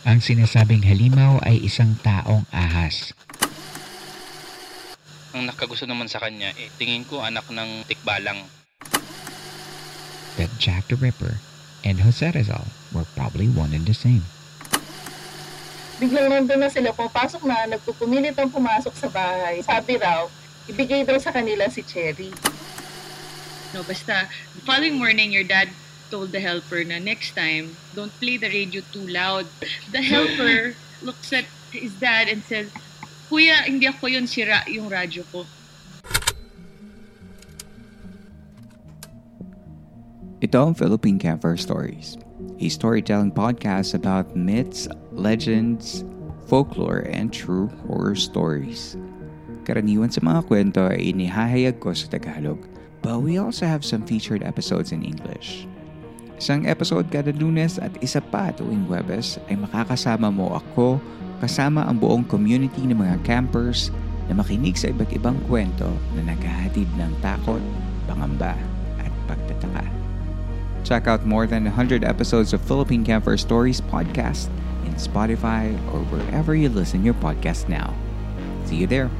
Ang sinasabing halimaw ay isang taong ahas. Ang nakagusto naman sa kanya, eh, tingin ko anak ng tikbalang. That Jack the Ripper and Jose Rizal were probably one and the same. Biglang nandun na sila, pumapasok na, nagpupumilit ang pumasok sa bahay. Sabi raw, ibigay daw sa kanila si Cherry. No, basta, the following morning, your dad told the helper na next time, don't play the radio too loud. The helper looks at his dad and says, Kuya, hindi ako yun, sira yung radyo ko. Ito ang Philippine Campfire Stories, a storytelling podcast about myths, legends, folklore, and true horror stories. Karaniwan sa mga kwento ay inihahayag ko sa Tagalog, but we also have some featured episodes in English. Isang episode kada lunes at isa pa tuwing Webes ay makakasama mo ako kasama ang buong community ng mga campers na makinig sa iba't ibang kwento na naghahatid ng takot, pangamba at pagtataka. Check out more than 100 episodes of Philippine Camper Stories podcast in Spotify or wherever you listen your podcast now. See you there.